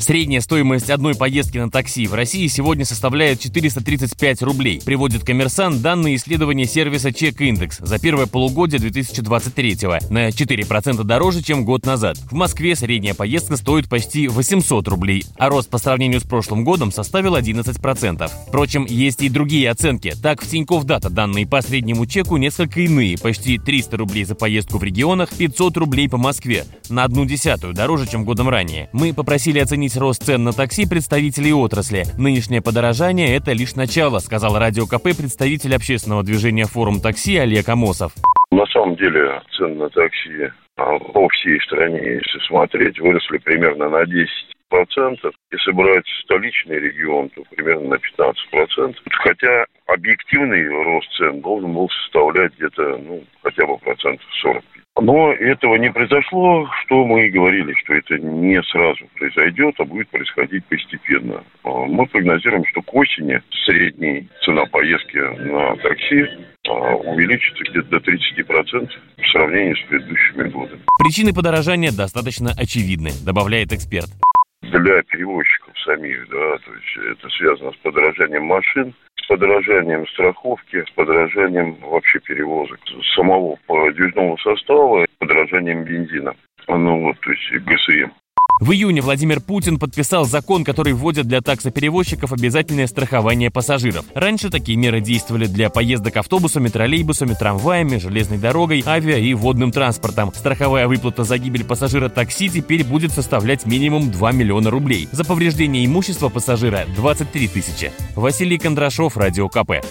Средняя стоимость одной поездки на такси в России сегодня составляет 435 рублей. Приводит коммерсант данные исследования сервиса Чек Индекс за первое полугодие 2023 на 4% дороже, чем год назад. В Москве средняя поездка стоит почти 800 рублей, а рост по сравнению с прошлым годом составил 11%. Впрочем, есть и другие оценки. Так, в Тинькофф Дата данные по среднему чеку несколько иные. Почти 300 рублей за поездку в регионах, 500 рублей по Москве. На одну десятую дороже, чем годом ранее. Мы попросили оценить рост цен на такси представителей отрасли. Нынешнее подорожание – это лишь начало, сказал Радио КП представитель общественного движения «Форум такси» Олег Амосов. На самом деле цены на такси а, по всей стране, если смотреть, выросли примерно на 10 процентов. Если брать столичный регион, то примерно на 15 процентов. Хотя объективный рост цен должен был составлять где-то, ну, хотя бы процентов 40 но этого не произошло, что мы и говорили, что это не сразу произойдет, а будет происходить постепенно. А, мы прогнозируем, что к осени средняя цена поездки на такси а, увеличится где-то до 30% в сравнении с предыдущими годами. Причины подорожания достаточно очевидны, добавляет эксперт. Для перевозчиков самих, да, то есть это связано с подорожанием машин, подорожанием страховки, с подорожанием вообще перевозок самого подвижного состава, подорожанием бензина. Ну вот, то есть ГСМ. В июне Владимир Путин подписал закон, который вводит для таксоперевозчиков обязательное страхование пассажиров. Раньше такие меры действовали для поездок автобусами, троллейбусами, трамваями, железной дорогой, авиа и водным транспортом. Страховая выплата за гибель пассажира такси теперь будет составлять минимум 2 миллиона рублей. За повреждение имущества пассажира 23 тысячи. Василий Кондрашов, Радио КП.